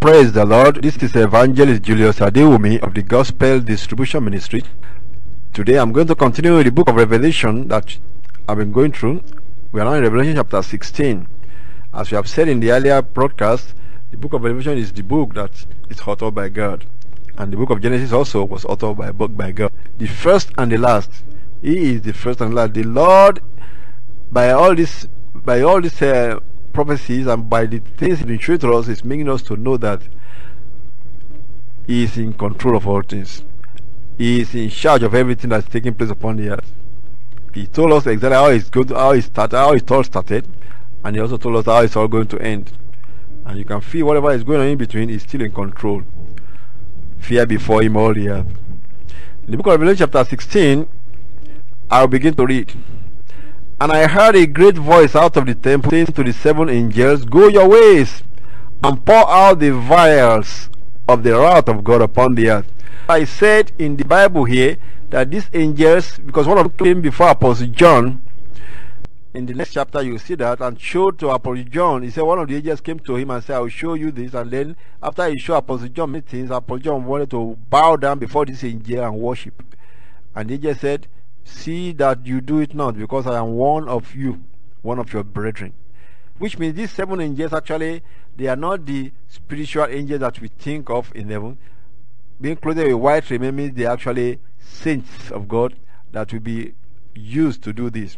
Praise the Lord. This is Evangelist Julius Adewumi of the Gospel Distribution Ministry. Today I'm going to continue with the book of Revelation that I've been going through. We are now in Revelation chapter 16. As we have said in the earlier broadcast, the book of Revelation is the book that is authored by God. And the book of Genesis also was authored by book by God. The first and the last. He is the first and last. The Lord, by all this, by all this uh, prophecies and by the things He showed to us, is making us to know that He is in control of all things. He is in charge of everything that's taking place upon the earth. He told us exactly how it's to, how it started, how it all started, and he also told us how it's all going to end. And you can feel whatever is going on in between is still in control. Fear before him all the earth. In the book of Revelation chapter 16, I'll begin to read. And I heard a great voice out of the temple saying to the seven angels, Go your ways, and pour out the vials of the wrath of God upon the earth. I said in the Bible here that these angels, because one of them came before Apostle John, in the next chapter you see that, and showed to Apostle John, he said one of the angels came to him and said, I will show you this, and then after he showed Apostle John many things, Apostle John wanted to bow down before this angel and worship. And the angel said, See that you do it not, because I am one of you, one of your brethren. Which means these seven angels actually, they are not the spiritual angels that we think of in heaven. Being clothed with white raiment means they are actually saints of God that will be used to do this.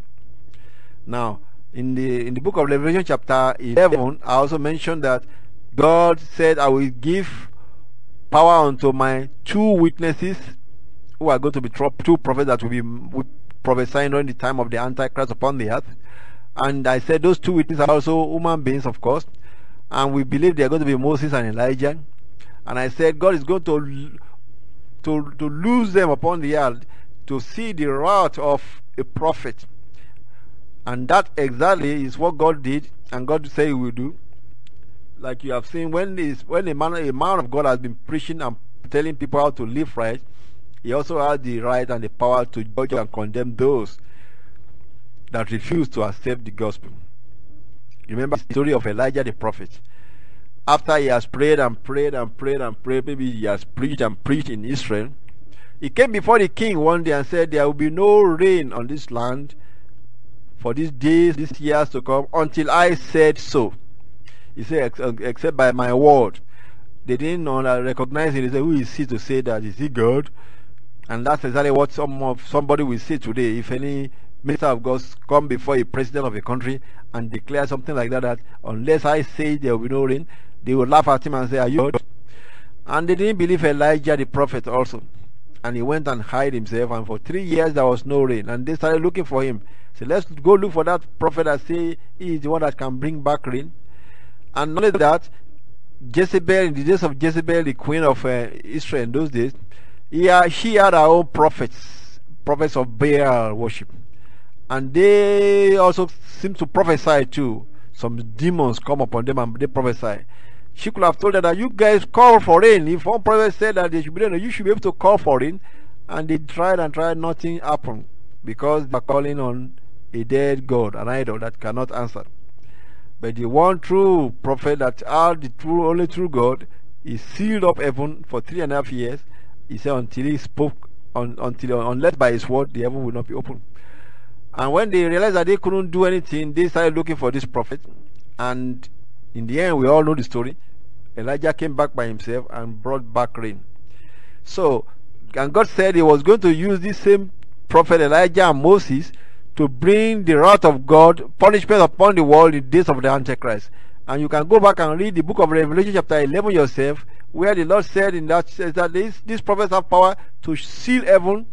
Now, in the in the book of Revelation chapter 11, I also mentioned that God said, I will give power unto my two witnesses who are going to be two prophets that will be prophesying during the time of the Antichrist upon the earth. And I said those two witnesses are also human beings, of course. And we believe they are going to be Moses and Elijah. And I said God is going to to, to lose them upon the earth to see the wrath of a prophet. And that exactly is what God did, and God said He will do. Like you have seen, when when a man, a man of God has been preaching and telling people how to live right, he also has the right and the power to judge and condemn those that refuse to accept the gospel. Remember the story of Elijah the prophet. After he has prayed and prayed and prayed and prayed, maybe he has preached and preached in Israel. He came before the king one day and said, There will be no rain on this land for these days, these years to come, until I said so. He said, Except by my word. They didn't recognize him. They said, Who is he to say that? Is he God? And that's exactly what some of somebody will say today. If any minister of God come before a president of a country and declare something like that, that unless I say there will be no rain, they will laugh at him and say, Are you? And they didn't believe Elijah the prophet also. And he went and hid himself, and for three years there was no rain. And they started looking for him. So let's go look for that prophet that say he is the one that can bring back rain. And not only that, Jezebel, in the days of Jezebel, the queen of uh, Israel in those days, yeah, she had her own prophets, prophets of Baal worship. And they also seem to prophesy too. Some demons come upon them and they prophesy. She could have told them that you guys call for rain. If one prophet said that they should be rain, you should be able to call for rain. And they tried and tried, nothing happened. Because they are calling on a dead God, an idol that cannot answer. But the one true prophet that are the true only true God is sealed up heaven for three and a half years he said, until he spoke, un, until unless by his word, the heaven will not be open. And when they realized that they couldn't do anything, they started looking for this prophet. And in the end, we all know the story. Elijah came back by himself and brought back rain. So, and God said He was going to use this same prophet Elijah and Moses to bring the wrath of God, punishment upon the world in the days of the Antichrist. And you can go back and read the book of Revelation, chapter 11 yourself, where the Lord said in that says that these, these prophets have power to seal heaven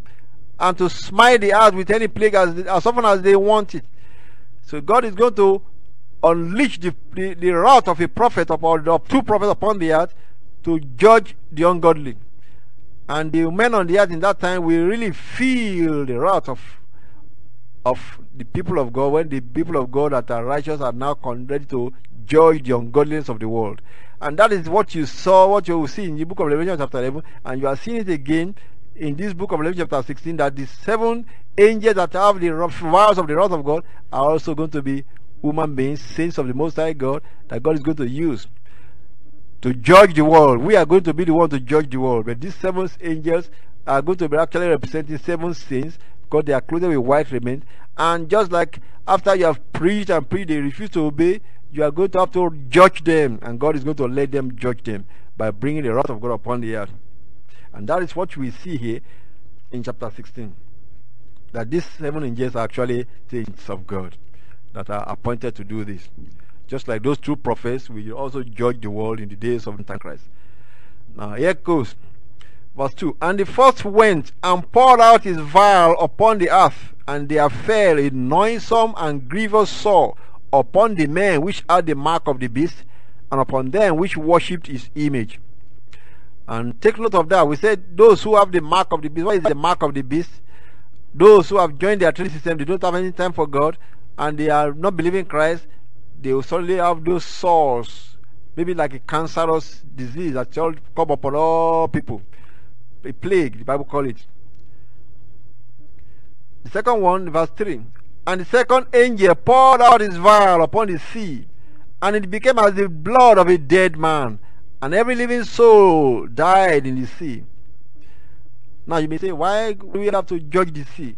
and to smite the earth with any plague as, as often as they want it. So God is going to unleash the, the, the wrath of a prophet upon of two prophets upon the earth to judge the ungodly. And the men on the earth in that time will really feel the wrath of of the people of God when the people of God that are righteous are now ready to judge the ungodliness of the world. And that is what you saw, what you will see in the book of Revelation chapter 11, and you are seeing it again in this book of Revelation chapter 16 that the seven angels that have the vials of the wrath of God are also going to be human beings, saints of the Most High God that God is going to use. to judge the world. We are going to be the one to judge the world. But these seven angels are going to be actually representing seven sins because they are clothed with white raiment. And just like after you have preached and preached, they refuse to obey, you are going to have to judge them. And God is going to let them judge them by bringing the wrath of God upon the earth. And that is what we see here in chapter 16. That these seven angels are actually saints of God that are appointed to do this. Just like those two prophets will also judge the world in the days of Antichrist. Now here goes. Verse 2 And the first went and poured out his vial upon the earth, and there fell a noisome and grievous sore upon the men which had the mark of the beast, and upon them which worshipped his image. And take note of that. We said those who have the mark of the beast. What is the mark of the beast? Those who have joined their trade system, they don't have any time for God, and they are not believing Christ. They will suddenly have those sores, maybe like a cancerous disease that all come upon all people. A plague, the Bible call it. The second one, verse 3. And the second angel poured out his vial upon the sea, and it became as the blood of a dead man, and every living soul died in the sea. Now you may say, why do we have to judge the sea?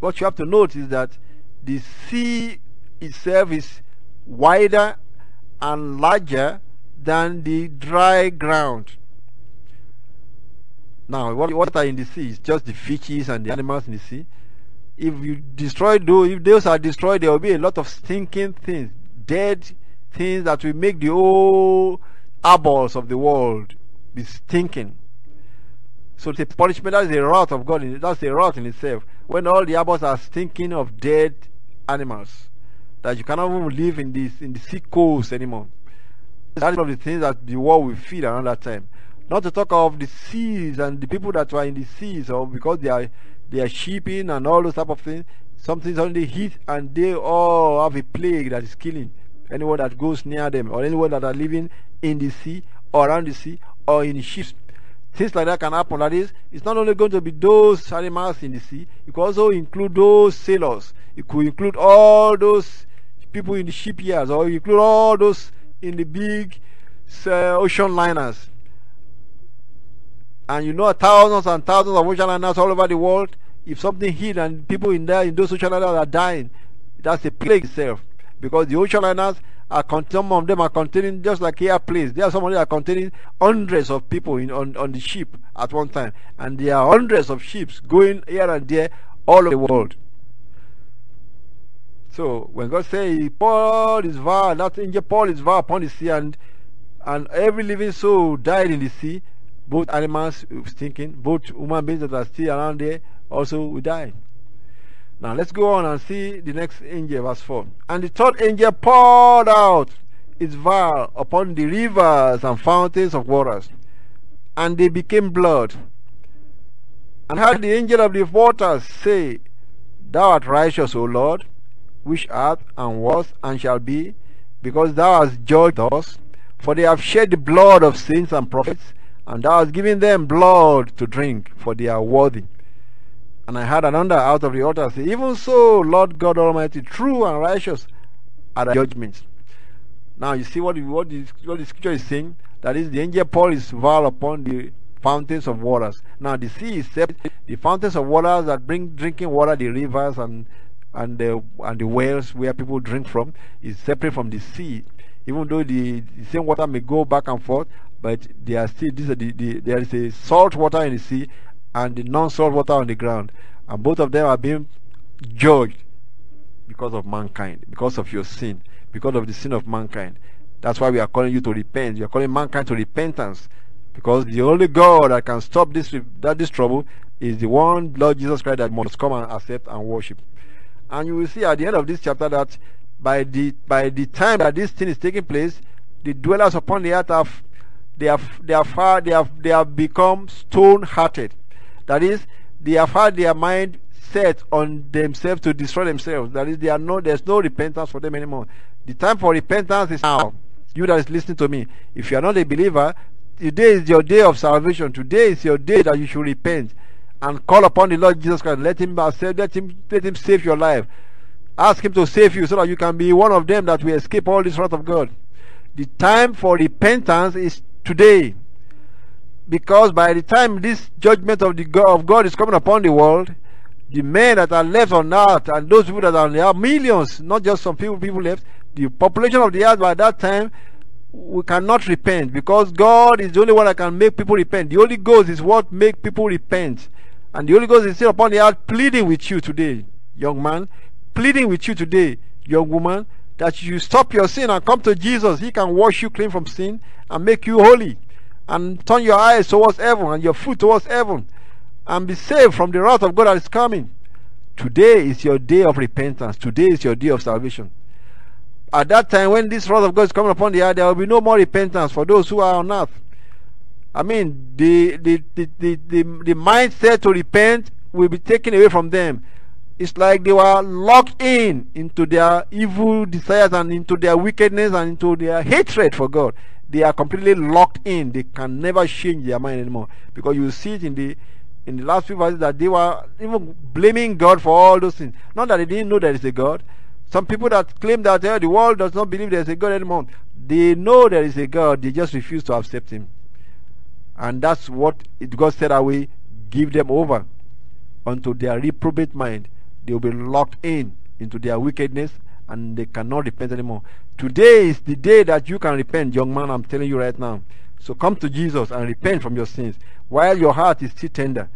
What you have to note is that the sea itself is wider and larger than the dry ground. Now, what, what are in the sea is just the fishes and the animals in the sea. If you destroy those, if those are destroyed, there will be a lot of stinking things, dead things that will make the whole eyeballs of the world be stinking. So the punishment that is the wrath of God. That's the wrath in itself. When all the eyeballs are stinking of dead animals, that you cannot even live in this in the sea coast anymore. That's one of the things that the world will feel around that time. Not to talk of the seas and the people that were in the seas, or because they are they are shipping and all those type of things. Something the heat and they all have a plague that is killing anyone that goes near them or anyone that are living in the sea or around the sea or in ships. Things like that can happen. That is, it's not only going to be those animals in the sea, it could also include those sailors. It could include all those people in the shipyards or include all those in the big uh, ocean liners. And you know thousands and thousands of ocean liners all over the world. If something hit and people in there in those ocean liners are dying, that's a plague itself. Because the ocean liners are some of them are containing just like here airplanes. There are some of them are containing hundreds of people in, on, on the ship at one time. And there are hundreds of ships going here and there all over the world. So when God said he poured his that angel poured his vow upon the sea and and every living soul died in the sea, both animals stinking, both human beings that are still around there also will die. Now let's go on and see the next angel, verse 4. And the third angel poured out its vial upon the rivers and fountains of waters, and they became blood. And heard the angel of the waters say, Thou art righteous, O Lord, which art and was and shall be, because thou hast judged us. For they have shed the blood of saints and prophets, and thou hast given them blood to drink, for they are worthy. And I heard another out of the altar say, Even so, Lord God Almighty, true and righteous are the judgments. Now you see what, what, the, what the scripture is saying? That is, the angel Paul is vowed upon the fountains of waters. Now the sea is separate. The fountains of waters that bring drinking water, the rivers and and the and the wells where people drink from, is separate from the sea. Even though the, the same water may go back and forth, but they are still this the, the, there is a salt water in the sea and the non-salt water on the ground. And both of them are being judged because of mankind, because of your sin, because of the sin of mankind. That's why we are calling you to repent. We are calling mankind to repentance. Because the only God that can stop this that this trouble is the one Lord Jesus Christ that must come and accept and worship. And you will see at the end of this chapter that by the by the time that this thing is taking place, the dwellers upon the earth have they have they have far, they have they have become stone hearted. That is, they have had their mind set on themselves to destroy themselves. That is, they are no, there's no repentance for them anymore. The time for repentance is now. You that is listening to me, if you are not a believer, today is your day of salvation. Today is your day that you should repent and call upon the Lord Jesus Christ. Let him save, let him let him save your life. Ask him to save you so that you can be one of them that will escape all this wrath of God. The time for repentance is today. Because by the time this judgment of the God, of God is coming upon the world, the men that are left on earth and those people that are there are millions, not just some people people left. The population of the earth by that time we cannot repent because God is the only one that can make people repent. The Holy Ghost is what make people repent. And the Holy Ghost is still upon the earth pleading with you today, young man, pleading with you today, young woman, that you stop your sin and come to Jesus. He can wash you clean from sin and make you holy. And turn your eyes towards heaven and your foot towards heaven and be saved from the wrath of God that is coming. Today is your day of repentance. Today is your day of salvation. At that time, when this wrath of God is coming upon the earth, there will be no more repentance for those who are on earth. I mean, the, the, the, the, the, mindset to repent will be taken away from them. It's like they were locked in into their evil desires and into their wickedness and into their hatred for God. They are completely locked in. They can never change their mind anymore. Because you see it in the in the last few verses that they were even blaming God for all those things. Not that they didn't know there is a God. Some people that claim that the world does not believe there is a God anymore, they know there is a God, they just refuse to accept Him. And that's what it God said away, give them over unto their reprobate mind. They will be locked in into their wickedness and they cannot repent anymore. Today is the day that you can repent, young man. I'm telling you right now. So come to Jesus and repent from your sins while your heart is still tender.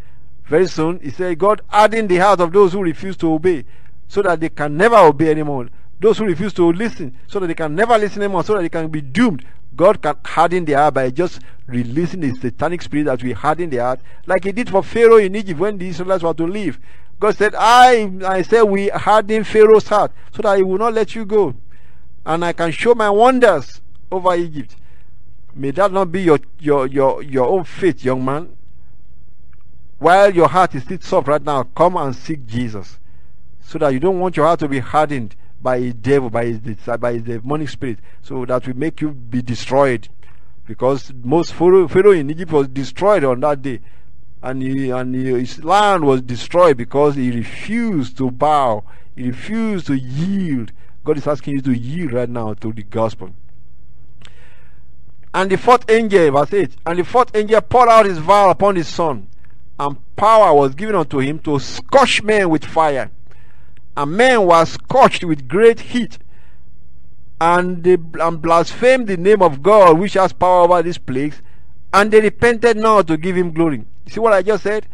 Very soon, he said, God harden the heart of those who refuse to obey so that they can never obey anymore. Those who refuse to listen so that they can never listen anymore, so that they can be doomed. God can harden their heart by just releasing the satanic spirit that will harden their heart, like He did for Pharaoh in Egypt when the Israelites were to leave. God said, I, I said, we harden Pharaoh's heart so that he will not let you go. And I can show my wonders over Egypt. May that not be your, your, your, your own faith, young man. While your heart is still soft right now, come and seek Jesus. So that you don't want your heart to be hardened by devil, by his, by his demonic spirit. So that will make you be destroyed. Because most Pharaoh, Pharaoh in Egypt was destroyed on that day. And, he, and he, his land was destroyed because he refused to bow. He refused to yield. God is asking you to yield right now to the gospel. And the fourth angel, verse 8, and the fourth angel poured out his vial upon his sun, and power was given unto him to scorch men with fire. And men were scorched with great heat, and they and blasphemed the name of God, which has power over these plagues, and they repented now to give him glory. You see what I just said?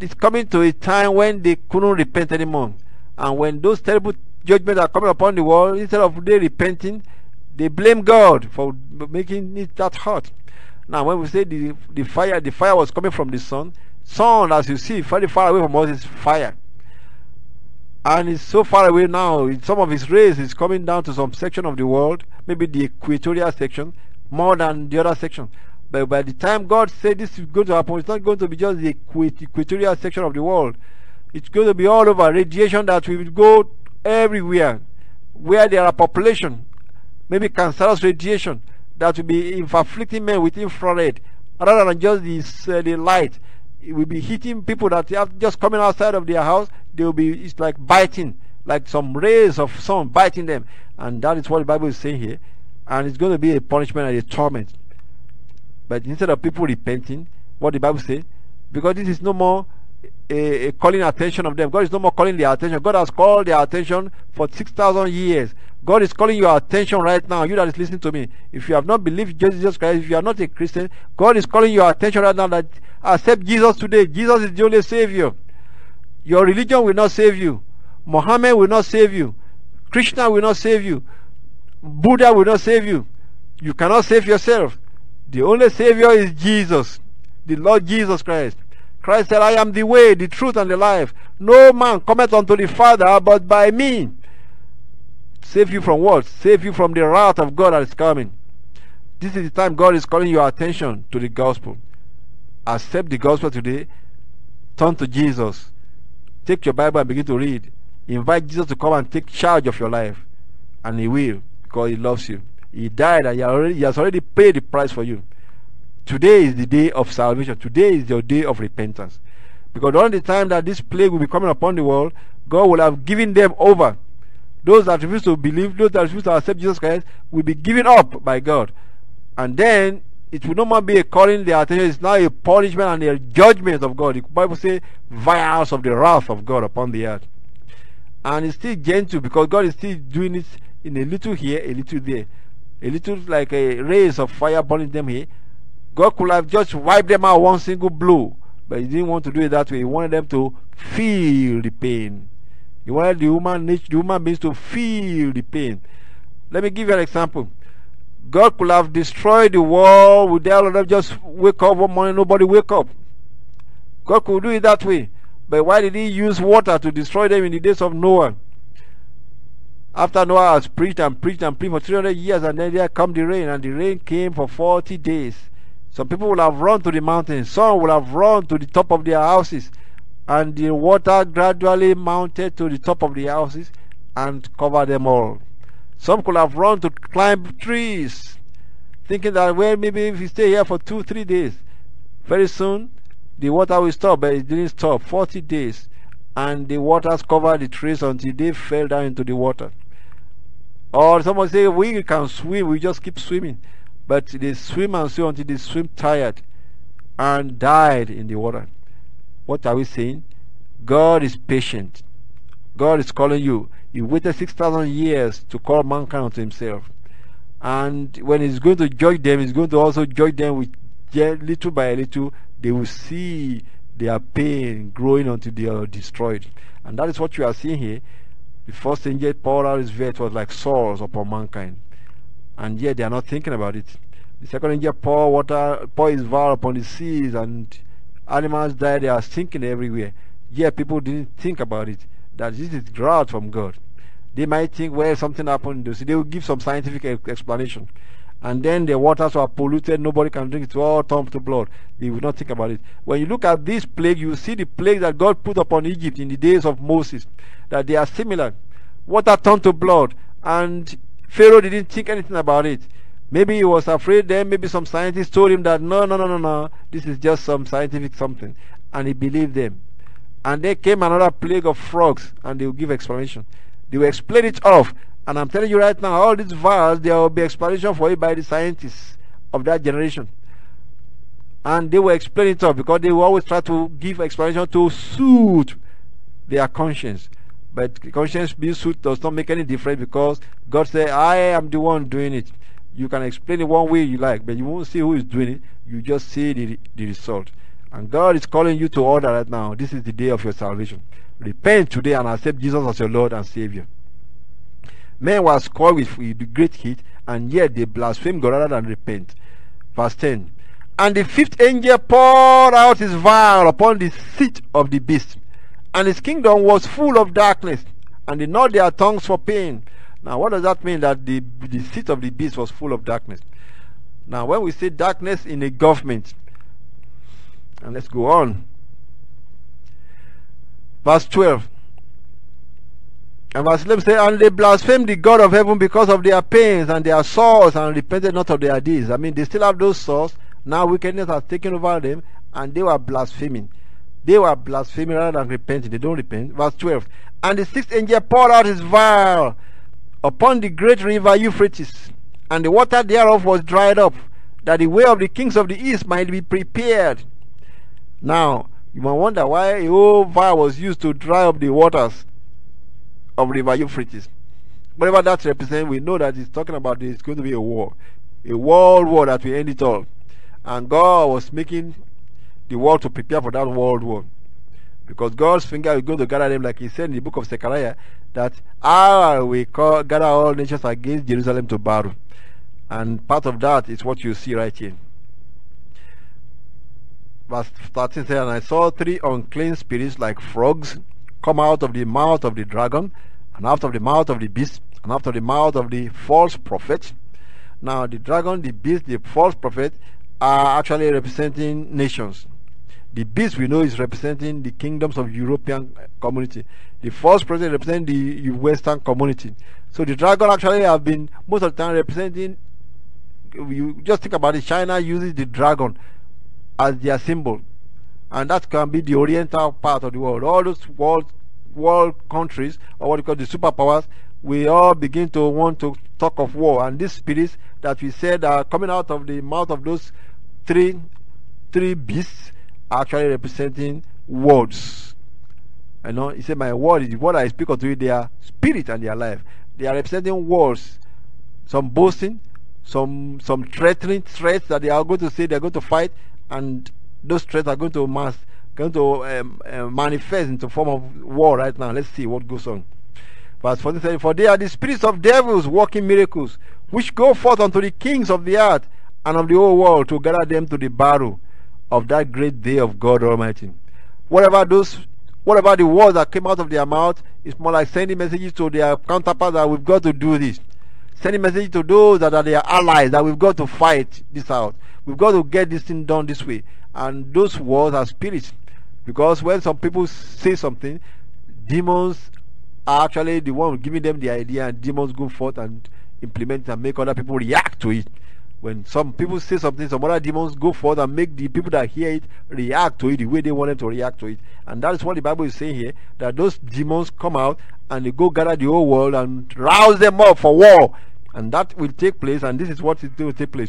It's coming to a time when they couldn't repent anymore. And when those terrible judgments are coming upon the world, instead of they repenting, they blame God for making it that hot. Now, when we say the, the fire, the fire was coming from the sun. Sun, as you see, very far away from us, is fire. And it's so far away now. Some of its rays is coming down to some section of the world, maybe the equatorial section, more than the other section. But by the time God said this is going to happen, it's not going to be just the equatorial section of the world. It's going to be all over radiation that will go everywhere where there are population maybe cancerous radiation that will be afflicting men with infrared rather than just this, uh, the light. It will be hitting people that are just coming outside of their house. They will be, it's like biting, like some rays of sun biting them. And that is what the Bible is saying here. And it's going to be a punishment and a torment. But instead of people repenting, what the Bible says, because this is no more a, a, calling attention of them. God is no more calling their attention. God has called their attention for 6,000 years. God is calling your attention right now. You that is listening to me. If you have not believed Jesus Christ, if you are not a Christian, God is calling your attention right now that accept Jesus today. Jesus is the only Savior. Your religion will not save you. Muhammad will not save you. Krishna will not save you. Buddha will not save you. You cannot save yourself. The only Savior is Jesus, the Lord Jesus Christ. Christ said, I am the way, the truth, and the life. No man cometh unto the Father but by me. Save you from what? Save you from the wrath of God that is coming. This is the time God is calling your attention to the gospel. Accept the gospel today. Turn to Jesus. Take your Bible and begin to read. Invite Jesus to come and take charge of your life. And He will because He loves you. He died and He, already, he has already paid the price for you. Today is the day of salvation. Today is your day of repentance. Because during the time that this plague will be coming upon the world, God will have given them over those that refuse to believe, those that refuse to accept Jesus Christ, will be given up by God. And then it will no more be a calling their attention, it's now a punishment and a judgment of God. The Bible says, vials of the wrath of God upon the earth. And it's still gentle because God is still doing it in a little here, a little there. A little like a rays of fire burning them here. God could have just wiped them out one single blow, but He didn't want to do it that way. He wanted them to feel the pain. He wanted the human nature, the human beings to feel the pain. Let me give you an example. God could have destroyed the world with the all of them just wake up one morning, nobody wake up. God could do it that way. But why did he use water to destroy them in the days of Noah? After Noah has preached and preached and preached for 300 years, and then there come the rain, and the rain came for 40 days. Some people will have run to the mountains, some will have run to the top of their houses, and the water gradually mounted to the top of the houses and covered them all. Some could have run to climb trees, thinking that, well, maybe if we stay here for two, three days, very soon the water will stop, but it didn't stop. 40 days, and the waters covered the trees until they fell down into the water. Or someone say, we can swim, we just keep swimming. But they swim and swim until they swim tired and died in the water. What are we saying? God is patient. God is calling you. He waited 6,000 years to call mankind unto himself. And when he's going to judge them, he's going to also judge them with little by little. They will see their pain growing until they are destroyed. And that is what you are seeing here. The first angel poured out his vet was like sores upon mankind. And yet they are not thinking about it. The second angel poured water, poured his vial upon the seas, and animals died. They are sinking everywhere. Yet people didn't think about it. That this is drought from God. They might think, well, something happened. They will give some scientific explanation and then the waters were polluted, nobody can drink it, all turned to blood. They will not think about it. When you look at this plague, you see the plague that God put upon Egypt in the days of Moses, that they are similar. Water turned to blood, and Pharaoh didn't think anything about it. Maybe he was afraid then, maybe some scientists told him that no, no, no, no, no, this is just some scientific something. And he believed them. And there came another plague of frogs, and they will give explanation. They will explain it off, and I'm telling you right now, all these vials, there will be explanation for it by the scientists of that generation. And they will explain it all because they will always try to give explanation to suit their conscience. But conscience being suit does not make any difference because God said, I am the one doing it. You can explain it one way you like, but you won't see who is doing it. You just see the, the result. And God is calling you to order right now. This is the day of your salvation. Repent today and accept Jesus as your Lord and Savior. Men were scored with great heat, and yet they blasphemed God rather than repent. Verse 10 And the fifth angel poured out his vial upon the seat of the beast, and his kingdom was full of darkness, and they gnawed their tongues for pain. Now, what does that mean that the, the seat of the beast was full of darkness? Now, when we say darkness in a government, and let's go on. Verse 12 and verse 11 says, And they blasphemed the God of heaven because of their pains and their sores and repented not of their deeds. I mean, they still have those sores. Now wickedness has taken over them and they were blaspheming. They were blaspheming rather than repenting. They don't repent. Verse 12. And the sixth angel poured out his vial upon the great river Euphrates, and the water thereof was dried up, that the way of the kings of the east might be prepared. Now, you might wonder why a whole vial was used to dry up the waters of River Euphrates. Whatever that represents, we know that it's talking about it's going to be a war, a world war that will end it all. And God was making the world to prepare for that world war. Because God's finger is going to gather them, like He said in the book of Zechariah, that I will call, gather all nations against Jerusalem to battle. And part of that is what you see right here. Verse 13 says, And I saw three unclean spirits like frogs come out of the mouth of the dragon, and out of the mouth of the beast, and out of the mouth of the false prophet. Now, the dragon, the beast, the false prophet are actually representing nations. The beast we know is representing the kingdoms of European community. The false prophet representing the Western community. So the dragon actually have been most of the time representing. You just think about it. China uses the dragon as their symbol and that can be the oriental part of the world. All those world world countries, or what you call the superpowers, we all begin to want to talk of war. And these spirits that we said are coming out of the mouth of those three three beasts are actually representing words. You know, he said, My word is what I speak unto you, they are spirit and they are life. They are representing words, some boasting, some some threatening threats that they are going to say they're going to fight, and those threats are going to mass going to um, uh, manifest into form of war right now. Let's see what goes on. Verse 14 says, For they are the spirits of devils working miracles, which go forth unto the kings of the earth and of the whole world to gather them to the battle of that great day of God Almighty. Whatever those whatever the words that came out of their mouth is more like sending messages to their counterparts that we've got to do this. Sending messages to those that are their allies that we've got to fight this out. We've got to get this thing done this way. And those words are spirits. Because when some people say something, demons are actually the one giving them the idea, and demons go forth and implement and make other people react to it. When some people say something, some other demons go forth and make the people that hear it react to it the way they want them to react to it. And that is what the Bible is saying here that those demons come out and they go gather the whole world and rouse them up for war. And that will take place, and this is what going to take place.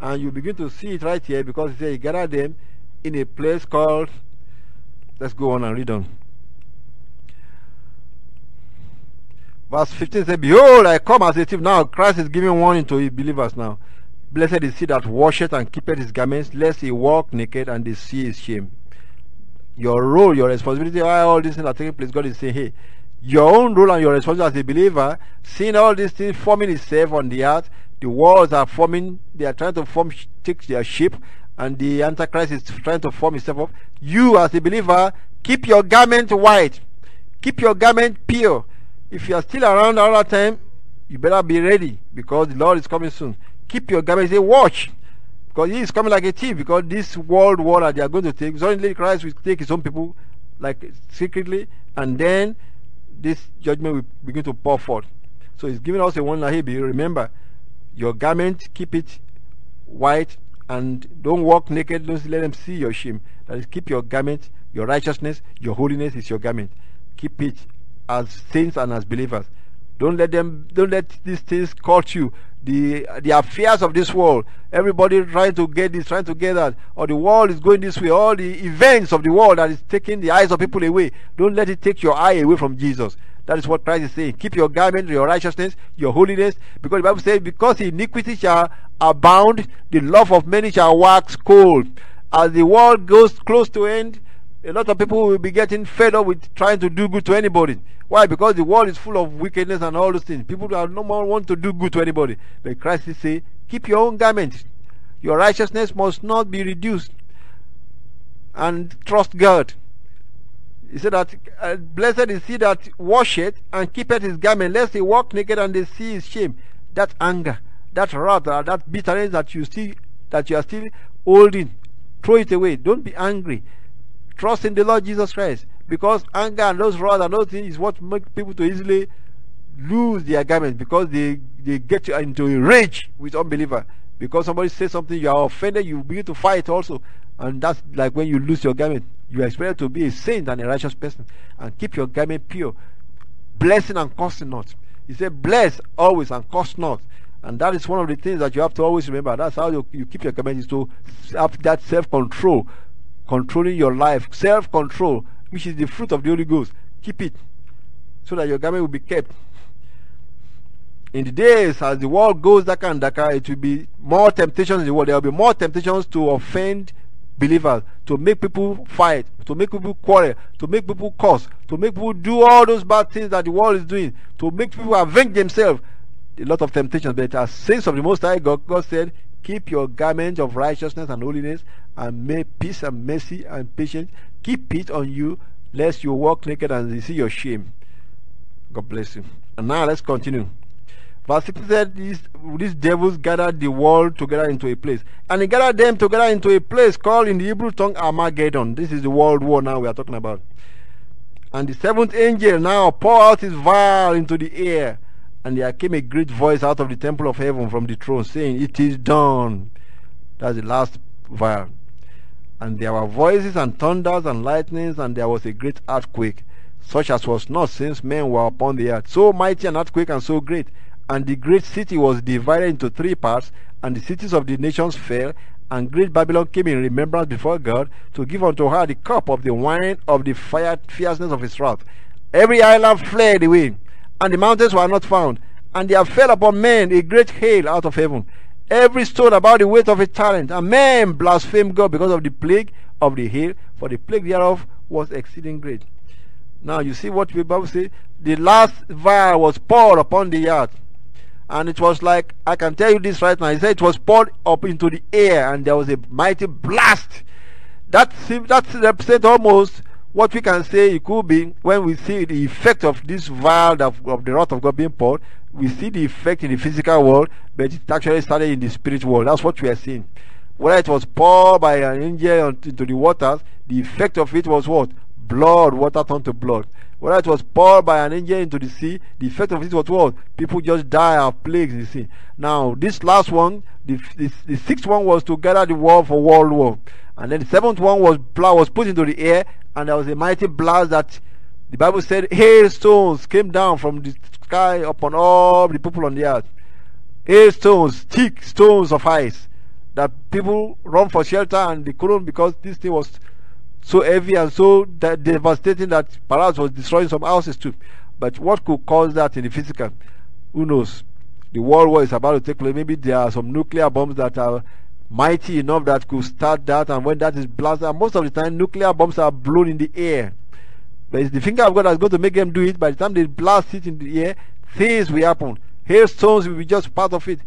And you begin to see it right here because it says, gather them in a place called Let's go on and read on. Verse 15 says, Behold, I come as a thief. Now Christ is giving warning to his believers now. Blessed is he that washeth and keepeth his garments, lest he walk naked and they see his shame. Your role, your responsibility, all these things are taking place, God is saying, hey, your own role and your responsibility as a believer, seeing all these things forming itself on the earth, the walls are forming, they are trying to form, take their shape, and the Antichrist is trying to form himself up. You, as a believer, keep your garment white, keep your garment pure. If you are still around all the time, you better be ready because the Lord is coming soon. Keep your garment. Say, watch because he is coming like a thief. Because this world war that they are going to take, suddenly Christ will take his own people like secretly, and then this judgment will begin to pour forth. So he's giving us a warning. Hey, remember, your garment, keep it white and don't walk naked. Don't let them see your shame. That is, keep your garment, your righteousness, your holiness is your garment. Keep it as saints and as believers. Don't let them. Don't let these things caught you. The the affairs of this world. Everybody trying to get this, trying to get that, or the world is going this way. All the events of the world that is taking the eyes of people away. Don't let it take your eye away from Jesus. That is what Christ is saying. Keep your garment, your righteousness, your holiness, because the Bible says, because iniquity shall abound, the love of many shall wax cold. As the world goes close to end, a lot of people will be getting fed up with trying to do good to anybody. Why? Because the world is full of wickedness and all those things. People do no more want to do good to anybody. But Christ is saying, keep your own garment. Your righteousness must not be reduced. And trust God. He said that uh, blessed is he that washeth and keepeth his garment, lest he walk naked and they see his shame. That anger, that wrath, uh, that bitterness that you see, that you are still holding, throw it away. Don't be angry. Trust in the Lord Jesus Christ, because anger and those wrath and those things is what make people to easily lose their garment because they they get into a rage with unbeliever. Because somebody says something, you are offended, you begin to fight also, and that's like when you lose your garment. You are expected to be a saint and a righteous person and keep your garment pure, blessing and cursing not. He said, Bless always and curse not. And that is one of the things that you have to always remember. That's how you, you keep your garment is to have that self control, controlling your life, self control, which is the fruit of the Holy Ghost. Keep it so that your garment will be kept. In the days as the world goes darker and darker, it will be more temptations in the world. There will be more temptations to offend believers, to make people fight, to make people quarrel, to make people curse, to make people do all those bad things that the world is doing, to make people avenge themselves. A lot of temptations, but as saints of the Most High God, God said, Keep your garment of righteousness and holiness, and may peace and mercy and patience keep it on you, lest you walk naked and see your shame. God bless you. And now let's continue. Verse 6 said, these, these devils gathered the world together into a place. And he gathered them together into a place called in the Hebrew tongue Armageddon. This is the world war now we are talking about. And the seventh angel now poured out his vial into the air. And there came a great voice out of the temple of heaven from the throne saying, It is done. That's the last vial. And there were voices and thunders and lightnings, and there was a great earthquake. such as was not since men were upon the earth. So mighty an earthquake and so great. And the great city was divided into three parts, and the cities of the nations fell, and great Babylon came in remembrance before God to give unto her the cup of the wine of the fire fierceness of his wrath. Every island fled away, and the mountains were not found, and there fell upon men a great hail out of heaven, every stone about the weight of a talent, and men blasphemed God because of the plague of the hail, for the plague thereof was exceeding great. Now you see what the Bible says: the last vial was poured upon the earth and it was like I can tell you this right now. He said it was poured up into the air, and there was a mighty blast. That that represents almost what we can say it could be when we see the effect of this vial of, of the wrath of God being poured. We see the effect in the physical world, but it actually started in the spirit world. That's what we are seeing. Whether it was poured by an angel into the waters, the effect of it was what? Blood, water turned to blood whether it was poured by an angel into the sea, the effect of it was what? People just die of plagues the sea. Now, this last one, the, the, the sixth one was to gather the war for world war. And then the seventh one was was put into the air, and there was a mighty blast that the Bible said hailstones came down from the sky upon all the people on the earth. Hailstones, thick stones of ice, that people run for shelter and they couldn't because this thing was so heavy and so devastating that perhaps was destroying some houses too. But what could cause that in the physical? Who knows? The world war is about to take place. Maybe there are some nuclear bombs that are mighty enough that could start that, and when that is blasted, most of the time nuclear bombs are blown in the air. But it's the finger of God that's going to make them do it. By the time they blast it in the air, things will happen. Hailstones will be just part of it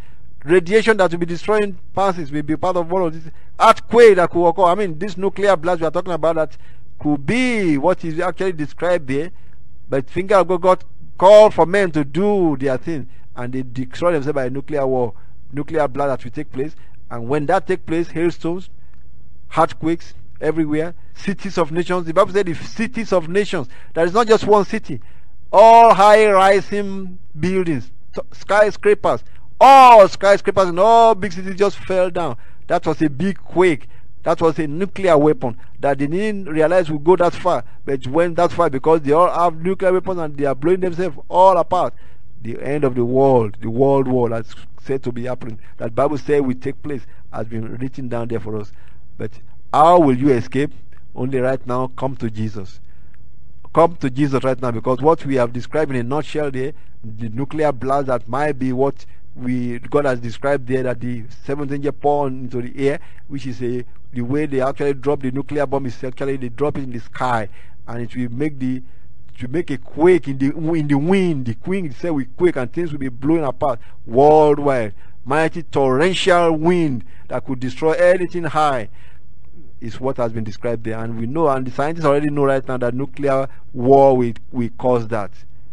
radiation that will be destroying passes will be part of one of this earthquake that could occur. I mean, this nuclear blast we are talking about that could be what is actually described there. But finger of God got called for men to do their thing, and they destroy themselves by nuclear war, nuclear blast that will take place. And when that takes place, hailstones, earthquakes everywhere, cities of nations. The Bible said the cities of nations. There is not just one city. All high-rising buildings, skyscrapers, all skyscrapers in all big cities just fell down. That was a big quake. That was a nuclear weapon that they didn't realize would go that far, but went that far because they all have nuclear weapons and they are blowing themselves all apart. The end of the world, the world war that's said to be happening, that Bible says will take place, has been written down there for us. But how will you escape? Only right now, come to Jesus. Come to Jesus right now because what we have described in a nutshell there, the nuclear blast that might be what we God has described there that the seventh angel poured into the air, which is a the way they actually drop the nuclear bomb is actually they drop it in the sky, and it will make the to make a quake in the in the wind. The wind itself will quake and things will be blowing apart worldwide. Mighty torrential wind that could destroy anything high is what has been described there, and we know, and the scientists already know right now that nuclear war will will cause that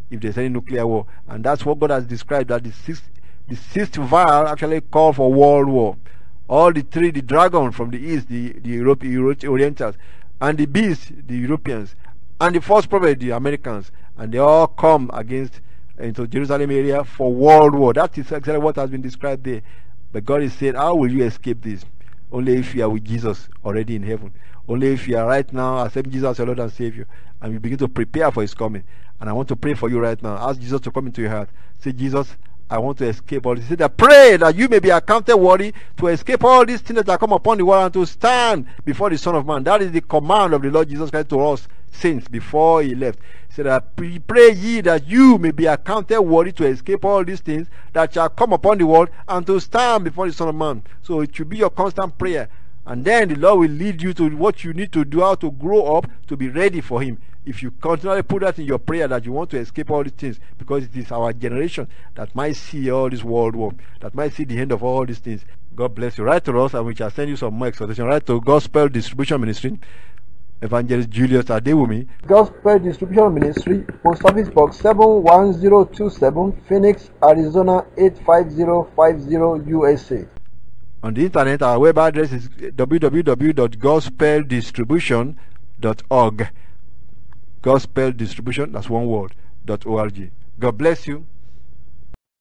if there's any nuclear war, and that's what God has described that the sixth the sixth vial actually called for world war. All the three, the dragon from the east, the, the Europe, Orientals, and the beast, the Europeans, and the first prophet, the Americans, and they all come against into Jerusalem area for world war. That is exactly what has been described there. But God is saying, How will you escape this? Only if you are with Jesus already in heaven. Only if you are right now accept Jesus as your Lord and Savior and you begin to prepare for His coming. And I want to pray for you right now. Ask Jesus to come into your heart. Say, Jesus, I want to escape all this. He said, Pray that you may be accounted worthy to escape all these things that come upon the world and to stand before the Son of Man. That is the command of the Lord Jesus Christ to us saints before he left. He said, I pray ye that you may be accounted worthy to escape all these things that shall come upon the world and to stand before the Son of Man. So it should be your constant prayer. And then the Lord will lead you to what you need to do, how to grow up to be ready for Him if you continually put that in your prayer that you want to escape all these things, because it is our generation that might see all this world war, that might see the end of all these things. God bless you. Write to us and we shall send you some more exhortation. Write to Gospel Distribution Ministry, Evangelist Julius Adewumi. Gospel Distribution Ministry, Post Office Box 71027, Phoenix, Arizona 85050 USA. On the internet, our web address is www.gospeldistribution.org gospel distribution that's one word dot org. God bless you